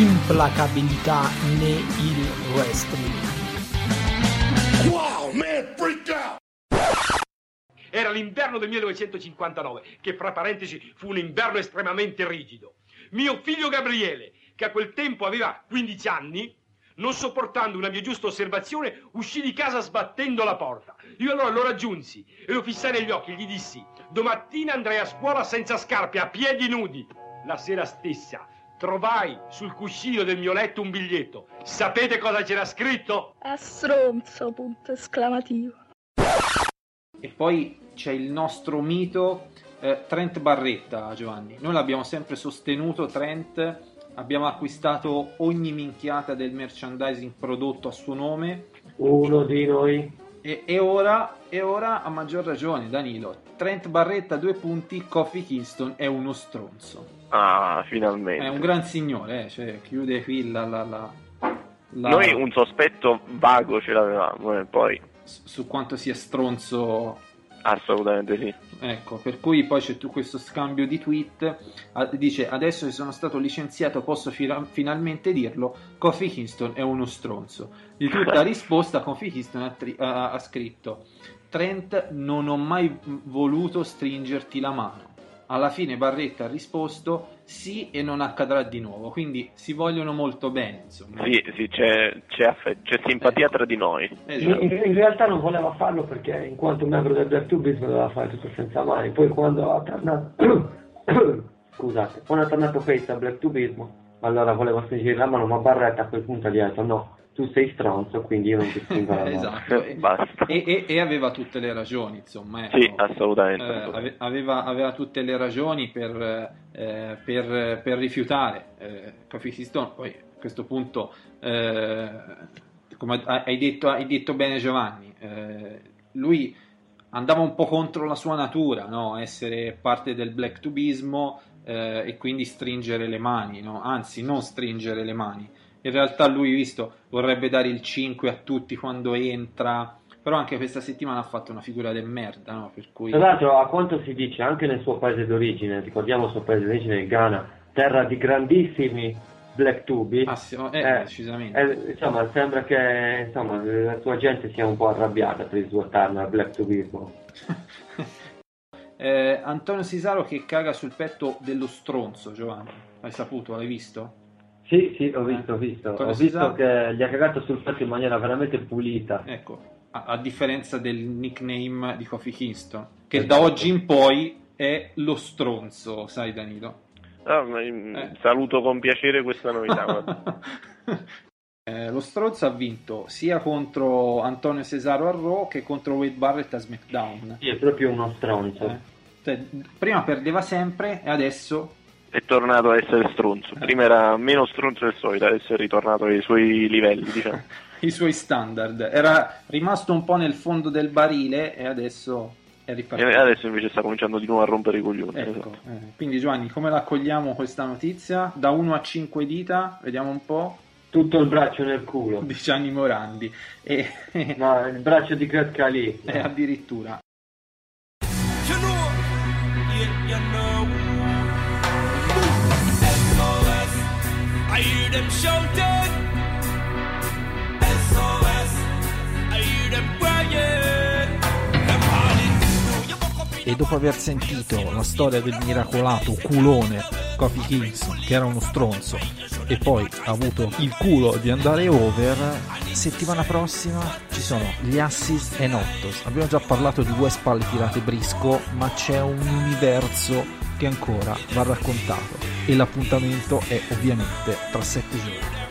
implacabilità né il wrestling. Wow, man, freaked out! Era l'inverno del 1959, che fra parentesi fu un inverno estremamente rigido. Mio figlio Gabriele, che a quel tempo aveva 15 anni, non sopportando una mia giusta osservazione, uscì di casa sbattendo la porta. Io allora lo raggiunsi e lo fissai negli occhi e gli dissi: Domattina andrai a scuola senza scarpe, a piedi nudi. La sera stessa trovai sul cuscino del mio letto un biglietto. Sapete cosa c'era scritto? A stronzo, punto esclamativo. E poi c'è il nostro mito eh, Trent Barretta, Giovanni. Noi l'abbiamo sempre sostenuto, Trent. Abbiamo acquistato ogni minchiata del merchandising prodotto a suo nome. Uno di noi. E, e ora, e ora, a maggior ragione, Danilo. Trent Barretta, due punti. Kofi Kingston è uno stronzo. Ah, finalmente. È un gran signore, eh, cioè chiude qui la, la, la, la- Noi un sospetto vago ce l'avevamo, e poi su su quanto sia stronzo assolutamente sì. Ecco, per cui poi c'è tutto questo scambio di tweet. Dice: Adesso che sono stato licenziato, posso fila- finalmente dirlo. Kofi Kingston è uno stronzo. Di tutta risposta, Kofi Kingston ha, tri- ha- ha scritto: Trent, non ho mai voluto stringerti la mano. Alla fine Barretta ha risposto sì e non accadrà di nuovo. Quindi si vogliono molto bene, insomma. Sì, sì, c'è, c'è, affe- c'è simpatia tra di noi. Esatto. In, in realtà non voleva farlo perché in quanto membro del Black Tubis voleva fare tutto senza mani. Poi quando ha tornato scusate, quando è tornato Pace al Black Tubismo, allora voleva stringere la mano, ma Barretta a quel punto ha detto no, tu sei stronzo, quindi io non ti stringo la mano. esatto. E, Basta. e- e- e aveva tutte le ragioni, insomma. ecco. Sì, assolutamente. Eh, ave- aveva, aveva tutte le ragioni per, eh, per- per rifiutare eh, Kofi Kingston. Poi a questo punto, eh, come hai detto, hai detto bene Giovanni, eh, lui andava un po' contro la sua natura, no? essere parte del black tubismo eh, e quindi stringere le mani, no? anzi non stringere le mani. In realtà lui, visto, vorrebbe dare il 5 a tutti quando entra, però anche questa settimana ha fatto una figura del merda, no? per cui... Tra l'altro, a quanto si dice, anche nel suo paese d'origine, ricordiamo il suo paese d'origine, il Ghana, terra di grandissimi black tubi, Ah, sì, eh, eh, decisamente. eh, insomma, sembra che insomma, la sua gente sia un po' arrabbiata per il suo turn al black tubismo. Eh, Antonio Cesaro che caga sul petto dello stronzo, Giovanni. Hai saputo? L'hai visto? Sì, sì, ho visto, ho visto. Ho visto che gli ha cagato sul petto in maniera veramente pulita. Ecco, a, a differenza del nickname di Kofi Kingston, che Esatto. da oggi in poi è lo stronzo, sai Danilo? Ah, ma, Eh. Saluto con piacere questa novità. Eh, lo stronzo ha vinto sia contro Antonio Cesaro a Raw che contro Wade Barrett a SmackDown. Sì, è proprio uno stronzo. Eh, cioè, prima perdeva sempre e adesso è tornato a essere stronzo. Prima era meno stronzo del solito, adesso è ritornato ai suoi livelli, diciamo. i suoi standard. Era rimasto un po' nel fondo del barile e adesso è E ripartito. adesso invece sta cominciando di nuovo a rompere i coglioni. Ecco, esatto. eh, quindi Giovanni, come la accogliamo questa notizia? Da 1 a 5 dita, vediamo un po', Tutto il braccio nel culo. di Gianni Morandi. E, No, il braccio di Kurt Khali. e addirittura Hear them shouting. SOS, I hear them crying. E dopo aver sentito la storia del miracolato culone Kofi Kingston, che era uno stronzo, e poi ha avuto il culo di andare over, settimana prossima ci sono gli Assis e Nottos. Abbiamo già parlato di due spalle tirate brisco, ma c'è un universo ancora va raccontato. E l'appuntamento è ovviamente tra sette giorni.